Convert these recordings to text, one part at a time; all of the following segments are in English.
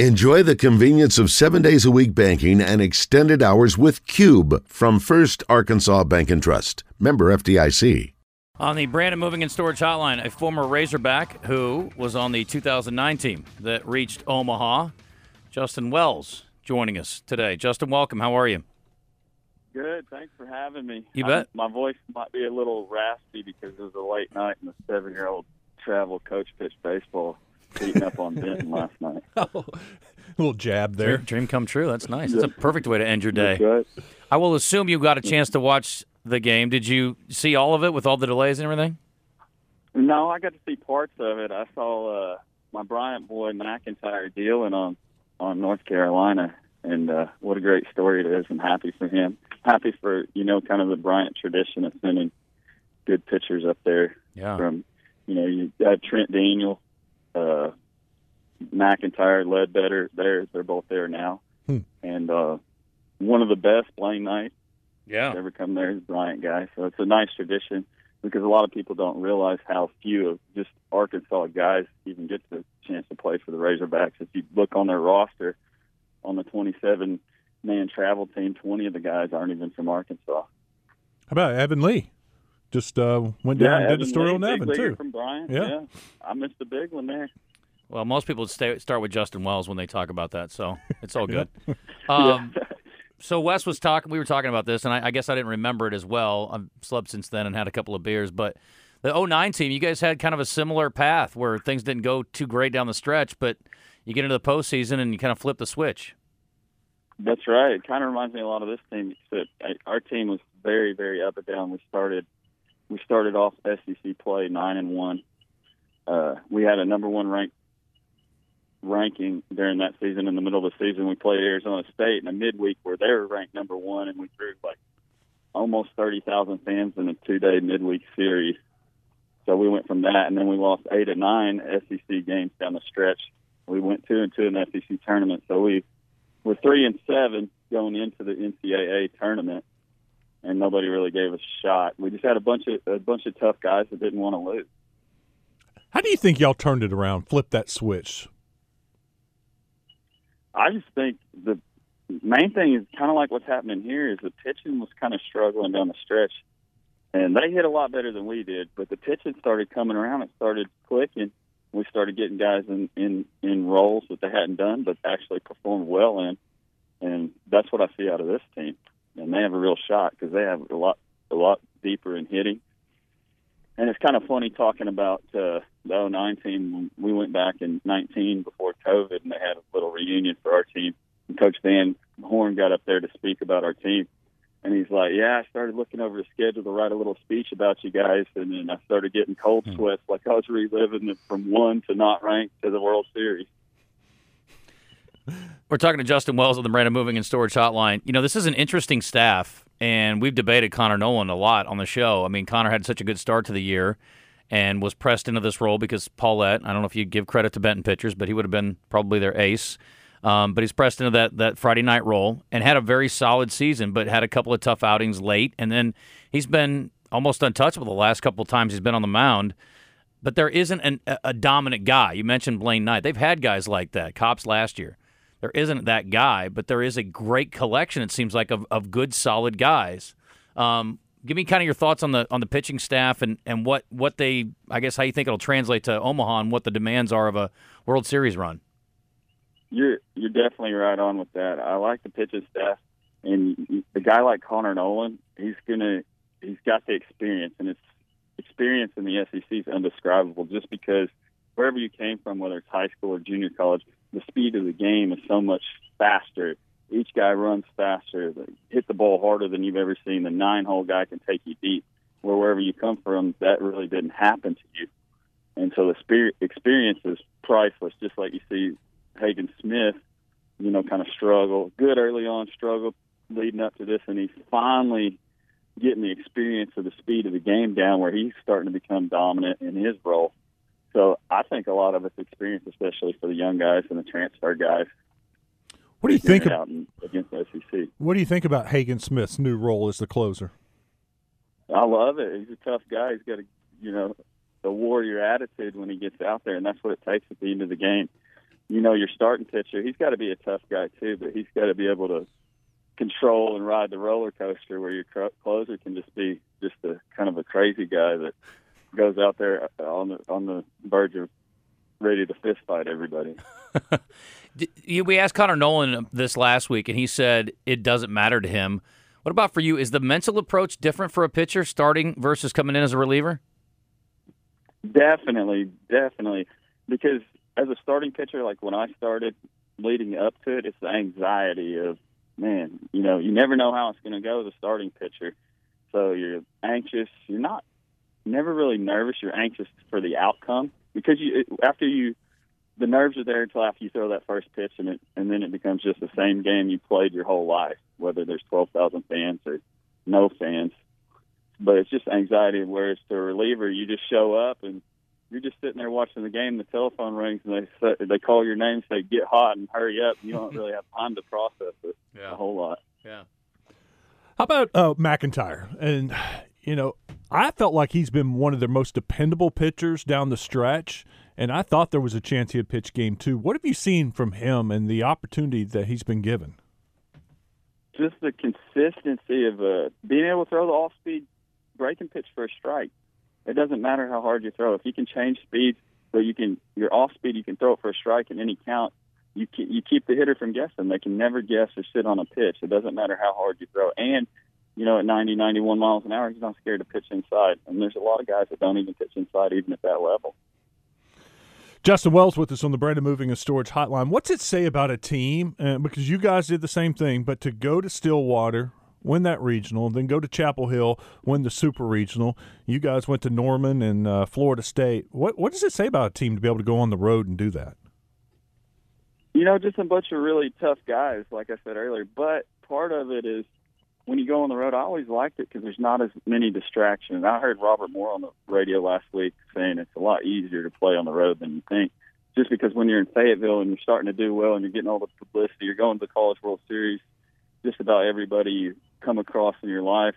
Enjoy the convenience of seven days a week banking and extended hours with Cube from First Arkansas Bank and Trust. Member FDIC. On the Brandon Moving and Storage Hotline, a former Razorback who was on the 2009 team that reached Omaha, Justin Wells, joining us today. Justin, welcome. How are you? Good. Thanks for having me. You bet. I'm, my voice might be a little raspy because it was a late night and the seven-year-old travel coach pitched baseball beating up on Benton last night. Oh, little jab there. Dream, dream come true. That's nice. That's a perfect way to end your day. Good. I will assume you got a chance to watch the game. Did you see all of it with all the delays and everything? No, I got to see parts of it. I saw uh, my Bryant boy McEntire dealing on on North Carolina, and uh, what a great story it is. I'm happy for him. Happy for you know kind of the Bryant tradition of sending good pitchers up there. Yeah. From you know you got Trent Daniel, uh, McEntire, Ledbetter. There, they're both there now, Hmm. and uh, one of the best Blaine Knight Yeah. ever come there is Bryant guy. So it's a nice tradition because a lot of people don't realize how few of just Arkansas guys even get the chance to play for the Razorbacks. If you look on their roster, on the 27 man travel team, 20 of the guys aren't even from Arkansas. How about Evan Lee? Just uh, went down and did a story Lee, on big Evan too. From Bryant, Yeah. yeah. I missed the big one there. Well, most people stay, start with Justin Wells when they talk about that, so it's all good. um, so Wes was talking. We were talking about this, and I, I guess I didn't remember it as well. I've slept since then and had a couple of beers, but the 09 team, you guys had kind of a similar path where things didn't go too great down the stretch, but you get into the postseason and you kind of flip the switch. That's right. It kind of reminds me a lot of this team. Except uh, our team was very, very up and down. We started, we started off SEC play nine and one. Uh, we had a number one ranked ranking during that season. In the middle of the season, we played Arizona State in a midweek where they were ranked number one, and we threw like almost thirty thousand fans in a two-day midweek series. So we went from that, and then we lost eight or nine SEC games down the stretch. We went two and two in the SEC tournament. So we we're three and seven going into the NCAA tournament, and nobody really gave us a shot. We just had a bunch of a bunch of tough guys that didn't want to lose. How do you think y'all turned it around, flipped that switch? I just think the main thing is kind of like what's happening here is the pitching was kind of struggling down the stretch, and they hit a lot better than we did. But the pitching started coming around; it started clicking. We started getting guys in in in roles that they hadn't done, but actually performed well in, and that's what I see out of this team. And they have a real shot because they have a lot a lot deeper in hitting. And it's kind of funny talking about uh, the 09 team. We went back in 19 before COVID, and they had a little reunion for our team. And Coach Van Horn got up there to speak about our team, and he's like, "Yeah, I started looking over the schedule to write a little speech about you guys, and then I started getting cold sweats, like I was reliving it from one to not ranked to the World Series." We're talking to Justin Wells of the Brandon Moving and Storage Hotline. You know, this is an interesting staff, and we've debated Connor Noland a lot on the show. I mean, Connor had such a good start to the year and was pressed into this role because Pallette, I don't know if you'd give credit to Benton pitchers, but he would have been probably their ace. Um, but he's pressed into that, that Friday night role and had a very solid season, but had a couple of tough outings late. And then he's been almost untouchable the last couple of times he's been on the mound. But there isn't an, a- a dominant guy. You mentioned Blaine Knight. They've had guys like that, Kopps last year. There isn't that guy, but there is a great collection. It seems like of, of good, solid guys. Um, give me kind of your thoughts on the on the pitching staff and, and what, what they I guess how you think it'll translate to Omaha and what the demands are of a World Series run. You're you're definitely right on with that. I like the pitching staff, and the guy like Connor Noland, he's gonna he's got the experience, and it's experience in the SEC is undescribable. Just because wherever you came from, whether it's high school or junior college, the speed of the game is so much faster. Each guy runs faster, they hit the ball harder than you've ever seen. The nine hole guy can take you deep. Where wherever you come from, that really didn't happen to you. And so the experience is priceless, just like you see Hagen Smith, you know, kind of struggle. Good early on, struggle leading up to this, and he's finally getting the experience of the speed of the game down where he's starting to become dominant in his role. So I think a lot of it's experience, especially for the young guys and the transfer guys. What do you think? about in, against the SEC? What do you think about Hagen Smith's new role as the closer? I love it. He's a tough guy. He's got a you know a warrior attitude when he gets out there, and that's what it takes at the end of the game. you know, your starting pitcher, he's got to be a tough guy too, but he's got to be able to control and ride the roller coaster where your closer can just be just a kind of a crazy guy that goes out there on the on the verge of ready to fist fight everybody. we asked Connor Noland this last week, and he said it doesn't matter to him. What about for you? Is the mental approach different for a pitcher starting versus coming in as a reliever? Definitely, definitely. Because as a starting pitcher, like when I started leading up to it, it's the anxiety of, man, you know, you never know how it's going to go as a starting pitcher. So you're anxious. You're not never really nervous. You're anxious for the outcome because you after you the nerves are there until after you throw that first pitch, and it and then it becomes just the same game you played your whole life, whether there's twelve thousand fans or no fans. But it's just anxiety. Whereas to a reliever, you just show up and you're just sitting there watching the game. The telephone rings and they say, they call your name, say get hot and hurry up. And you don't really have time to process it yeah. a whole lot. Yeah. How about uh, McEntire? And you know, I felt like he's been one of their most dependable pitchers down the stretch, and I thought there was a chance he'd pitch game two. What have you seen from him and the opportunity that he's been given? Just the consistency of uh, being able to throw the off-speed breaking pitch for a strike. It doesn't matter how hard you throw. If you can change speeds, so you can your off speed, you can throw it for a strike in any count. You you keep the hitter from guessing. They can never guess or sit on a pitch. It doesn't matter how hard you throw. And you know, at 90, 91 miles an hour, he's not scared to pitch inside. And there's a lot of guys that don't even pitch inside, even at that level. Justin Wells with us on the Brandon Moving and Storage Hotline. What's it say about a team? Uh, because you guys did the same thing, but to go to Stillwater, win that regional, then go to Chapel Hill, win the super regional. You guys went to Norman and uh, Florida State. What what does it say about a team to be able to go on the road and do that? You know, just a bunch of really tough guys, like I said earlier. But part of it is when you go on the road, I always liked it because there's not as many distractions. I heard Robert Moore on the radio last week saying it's a lot easier to play on the road than you think. Just because when you're in Fayetteville and you're starting to do well and you're getting all the publicity, you're going to the College World Series. Just about everybody you come across in your life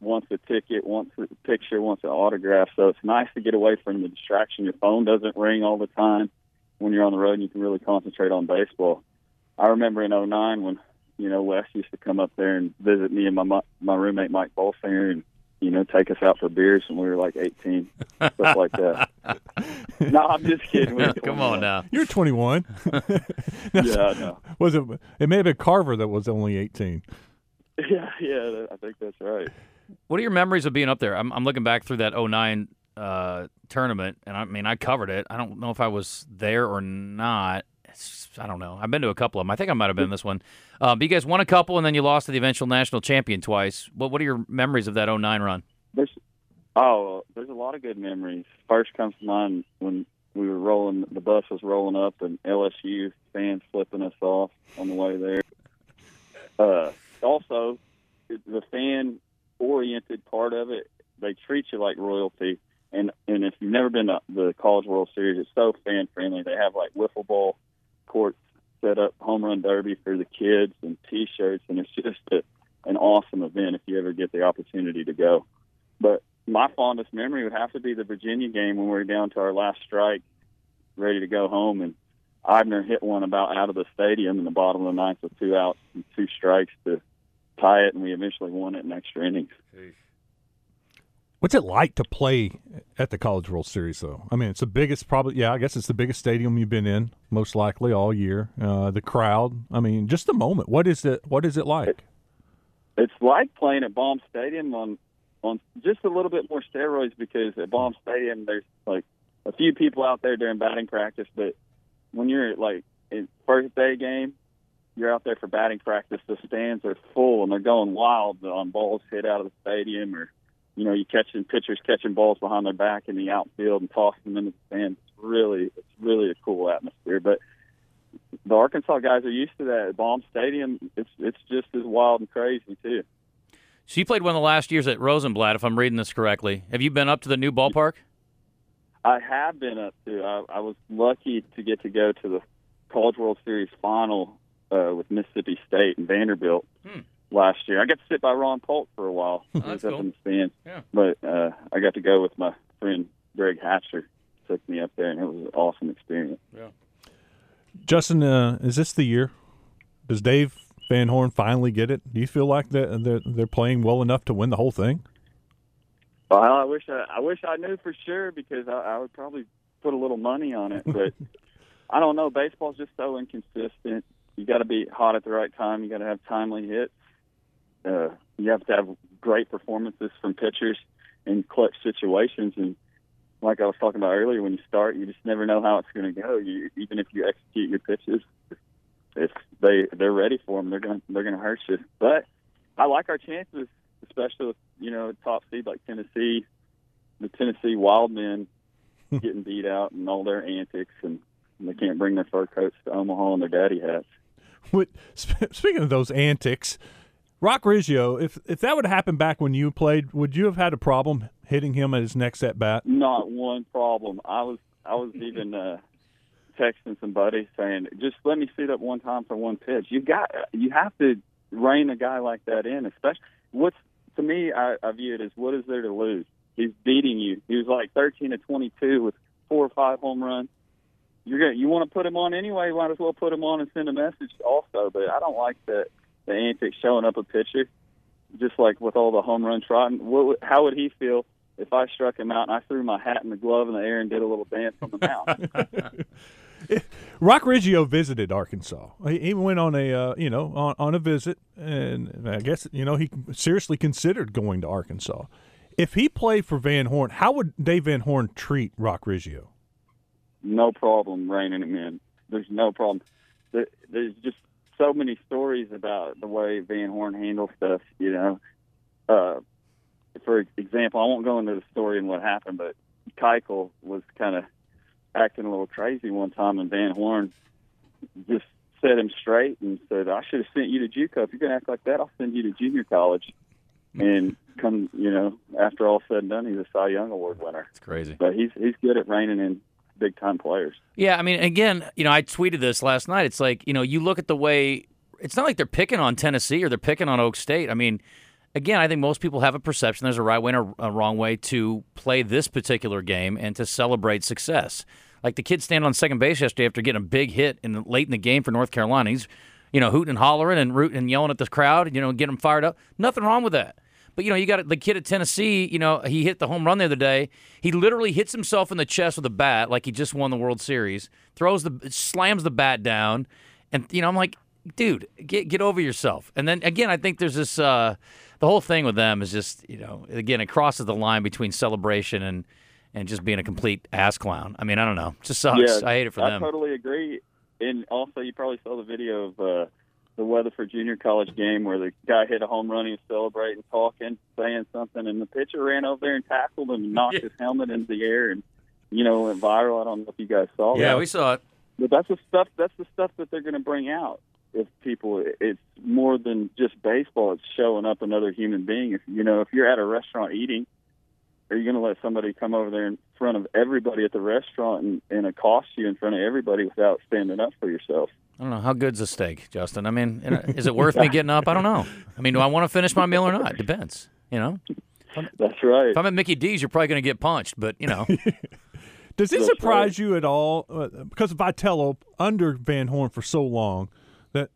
wants a ticket, wants a picture, wants an autograph. So it's nice to get away from the distraction. Your phone doesn't ring all the time when you're on the road and you can really concentrate on baseball. I remember in '09 when you know, Wes used to come up there and visit me and my my roommate Mike Bolsinger and you know take us out for beers when we were like 18, stuff like that. no, I'm just kidding. We come on now, you're 21. yeah, no. Was it? It may have been Carver that was only 18. Yeah, yeah, I think that's right. What are your memories of being up there? I'm, I'm looking back through that 09 uh, tournament, and I mean, I covered it. I don't know if I was there or not. I don't know. I've been to a couple of them. I think I might have been this one. Uh, but you guys won a couple, and then you lost to the eventual national champion twice. What What are your memories of that 09 run? There's, oh, there's a lot of good memories. First comes to mind when we were rolling, the bus was rolling up, and LSU fans flipping us off on the way there. Uh, also, the fan oriented part of it, they treat you like royalty. And and if you've never been to the College World Series, it's so fan friendly. They have like wiffle ball courts set up, home run derby for the kids, and T-shirts, and it's just a, an awesome event if you ever get the opportunity to go. But my fondest memory would have to be the Virginia game when we were down to our last strike, ready to go home, and Eibner hit one about out of the stadium in the bottom of the ninth with two outs and two strikes to tie it, and we eventually won it in extra innings. Jeez. What's it like to play at the College World Series, though? I mean, it's the biggest, probably. Yeah, I guess it's the biggest stadium you've been in, most likely all year. Uh, the crowd. I mean, just the moment. What is it? What is it like? It, it's like playing at Baum Stadium on on just a little bit more steroids because at Baum Stadium there's like a few people out there during batting practice, but when you're like in first day game, you're out there for batting practice. The stands are full and they're going wild on balls hit out of the stadium or you know, you catching pitchers catching balls behind their back in the outfield and tossing them into the stands. It's really, it's really a cool atmosphere. But the Arkansas guys are used to that. At Baum Stadium, it's it's just as wild and crazy too. So you played one of the last years at Rosenblatt, if I'm reading this correctly. Have you been up to the new ballpark? I have been up to. I, I was lucky to get to go to the College World Series final uh, with Mississippi State and Vanderbilt. Hmm last year. I got to sit by Ron Polk for a while. Oh, was up cool. in the stands. Yeah. But uh, I got to go with my friend Greg Hatcher. Took me up there, and it was an awesome experience. Yeah. Justin, uh, is this the year? Does Dave Van Horn finally get it? Do you feel like they're, they're, they're playing well enough to win the whole thing? Well, I wish I, I wish I knew for sure because I, I would probably put a little money on it, but I don't know. Baseball's just so inconsistent. You got to be hot at the right time. You got to have timely hits. Uh, you have to have great performances from pitchers in clutch situations. And like I was talking about earlier, when you start, you just never know how it's going to go. You, even if you execute your pitches, if they they're ready for them, they're going to they're going to hurt you. But I like our chances, especially with you know top seed like Tennessee, the Tennessee Wildmen getting beat out and all their antics, and they can't bring their fur coats to Omaha and their daddy hats. What, speaking of those antics, Roc Riggio, if if that would happen back when you played, would you have had a problem hitting him at his next at bat? Not one problem. I was I was even uh, texting some buddies saying, just let me see that one time for one pitch. You got you have to rein a guy like that in, especially what's to me I, I view it as what is there to lose? He's beating you. He was like 13 to 22 with four or five home runs. You're gonna you want to put him on anyway. Might as well put him on and send a message also. But I don't like the the antics showing up a pitcher, just like with all the home run trotting. What how would he feel if I struck him out and I threw my hat and the glove in the air and did a little dance on the mound? Roc Riggio visited Arkansas. He, he went on a uh, you know on, on a visit, and I guess you know he seriously considered going to Arkansas. If he played for Van Horn, how would Dave Van Horn treat Roc Riggio? No problem reining him in. There's no problem. There, there's just so many stories about the way Van Horn handles stuff. You know, uh, for example, I won't go into the story and what happened, but Keuchel was kind of acting a little crazy one time, and Van Horn just set him straight and said, "I should have sent you to JUCO. If you're to act like that, I'll send you to junior college." And come, you know, after all said and done, he's a Cy Young Award winner. It's crazy, but he's he's good at reining in big time players. Yeah, I mean, again, you know, I tweeted this last night. It's like you know, you look at the way it's not like they're picking on Tennessee or they're picking on Oak State. I mean, again, I think most people have a perception there's a right way and a, wrong way to play this particular game and to celebrate success. Like the kid standing on second base yesterday after getting a big hit in the, late in the game for North Carolina. He's, you know, hooting and hollering and rooting and yelling at the crowd, you know, getting them fired up. Nothing wrong with that. But you know, you got the kid at Tennessee. You know, he hit the home run the other day. He literally hits himself in the chest with a bat, like he just won the World Series. Throws the slams the bat down, and you know, I'm like, dude, get get over yourself. And then again, I think there's this. Uh, the whole thing with them is just, you know, again, it crosses the line between celebration and and just being a complete ass clown. I mean, I don't know, it just sucks. Yeah, I hate it for I them. I totally agree. And also, you probably saw the video of. Uh, the Weatherford Junior College game where the guy hit a home run, he was celebrating, talking, saying something, and the pitcher ran over there and tackled him and knocked yeah. his helmet into the air, and you know went viral. I don't know if you guys saw yeah, that. Yeah, we saw it. But that's the stuff. That's the stuff that they're going to bring out. If people, it's more than just baseball. It's showing up another human being. If you know, if you're at a restaurant eating, are you going to let somebody come over there in front of everybody at the restaurant and, and accost you in front of everybody without standing up for yourself? I don't know how good's a steak, Justin. I mean, is it worth me getting up? I don't know. I mean, do I want to finish my meal or not? Depends. You know. That's right. If I'm at Mickey D's, you're probably going to get punched, but you know. Does it That's surprise right. you at all? Uh, because Vitello under Van Horn for so long that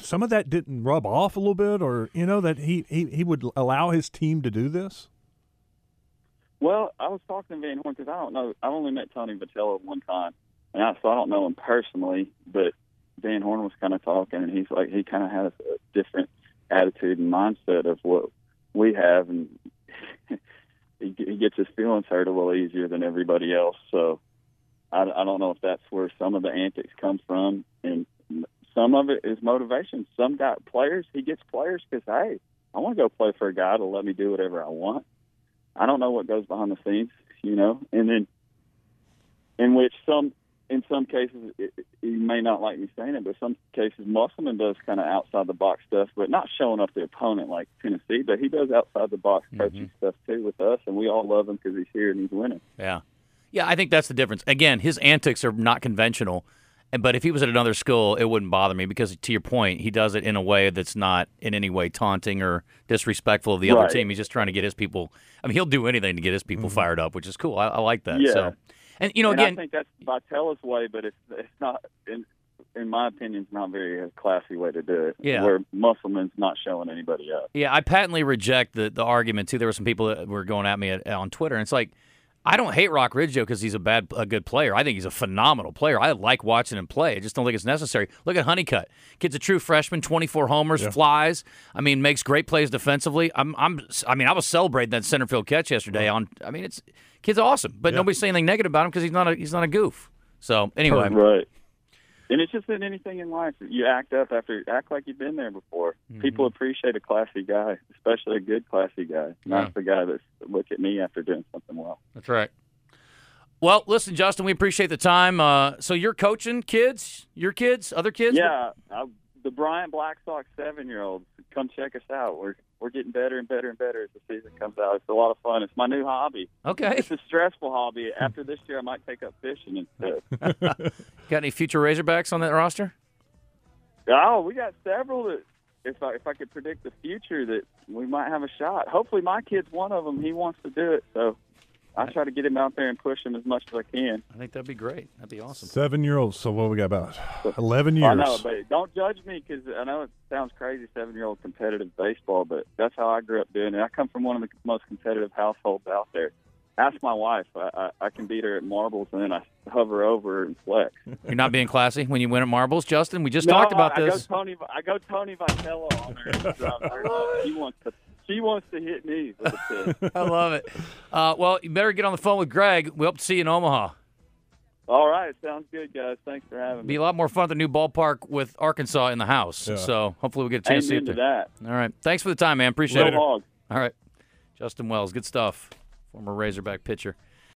some of that didn't rub off a little bit, or you know that he he, he would allow his team to do this. Well, I was talking to Van Horn because I don't know. I've only met Tony Vitello one time, and I, so I don't know him personally. But Van Horn was kind of talking, and he's like he kind of has a different attitude and mindset of what we have, and he, gets his feelings hurt a little easier than everybody else. So I, I don't know if that's where some of the antics come from, and some of it is motivation. Some guy players he gets players because hey, I want to go play for a guy to let me do whatever I want. I don't know what goes behind the scenes, you know, and then in which some in some cases, it, you may not like me saying it, but some cases Musselman does kind of outside the box stuff, but not showing up the opponent like Tennessee. But he does outside the box coaching mm-hmm. stuff too with us, and we all love him because he's here and he's winning. Yeah, yeah, I think that's the difference. Again, his antics are not conventional, but if he was at another school, it wouldn't bother me because, to your point, he does it in a way that's not in any way taunting or disrespectful of the right. other team. He's just trying to get his people. I mean, he'll do anything to get his people mm-hmm. fired up, which is cool. I, I like that. Yeah. So. And you know, and again, I think that's Vitello's way, but it's it's not. In, in my opinion, it's not very uh, classy way to do it. Yeah. Where Musselman's not showing anybody up. Yeah, I patently reject the, the argument too. There were some people that were going at me at, on Twitter, and it's like I don't hate Roc Riggio because he's a bad a good player. I think he's a phenomenal player. I like watching him play. I just don't think it's necessary. Look at Honeycutt. Kid's a true freshman, 24 homers, flies. I mean, makes great plays defensively. I'm I'm I mean, I was celebrating that center field catch yesterday uh-huh. on I mean, it's kid's awesome. But nobody's saying anything negative about him because he's not a he's not a goof. So, anyway, Right. And it's just in anything in life. You act up after act like you've been there before. Mm-hmm. People appreciate a classy guy, especially a good classy guy, not Yeah. the guy that's look at me after doing something well. That's right. Well, listen, Justin, we appreciate the time. Uh, so you're coaching kids, your kids, other kids? Yeah, I, the Bryant Black Sox seven year olds, come check us out. We're we're getting better and better and better as the season comes out. It's a lot of fun. It's my new hobby. Okay. It's a stressful hobby. After this year, I might take up fishing instead. Got any future Razorbacks on that roster? oh, we got several that. If I if I could predict the future, that we might have a shot. Hopefully, my kid's one of them. He wants to do it, so I try to get him out there and push him as much as I can. I think that'd be great. That'd be awesome. Seven year olds. So what we got about eleven years? I years. know, but don't judge me because I know it sounds crazy, seven-year-old competitive baseball, but that's how I grew up doing it. I come from one of the most competitive households out there. Ask my wife; I, I, I can beat her at marbles, and then I hover over and flex. You're not being classy when you win at marbles, Justin. We just No, talked about I, this. I go Tony. I go Tony Vitello on her. and drop her. she wants to. She wants to hit me with a pitch. I love it. Uh, well, you better get on the phone with Greg. We hope to see you in Omaha. All right, sounds good, guys. Thanks for having me. Be a lot more fun at the new ballpark with Arkansas in the house. Yeah. So hopefully we get a chance Amen to to see it. that. All right. Thanks for the time, man. Appreciate Little it. hog. All right. Justin Wells, good stuff. Former Razorback pitcher.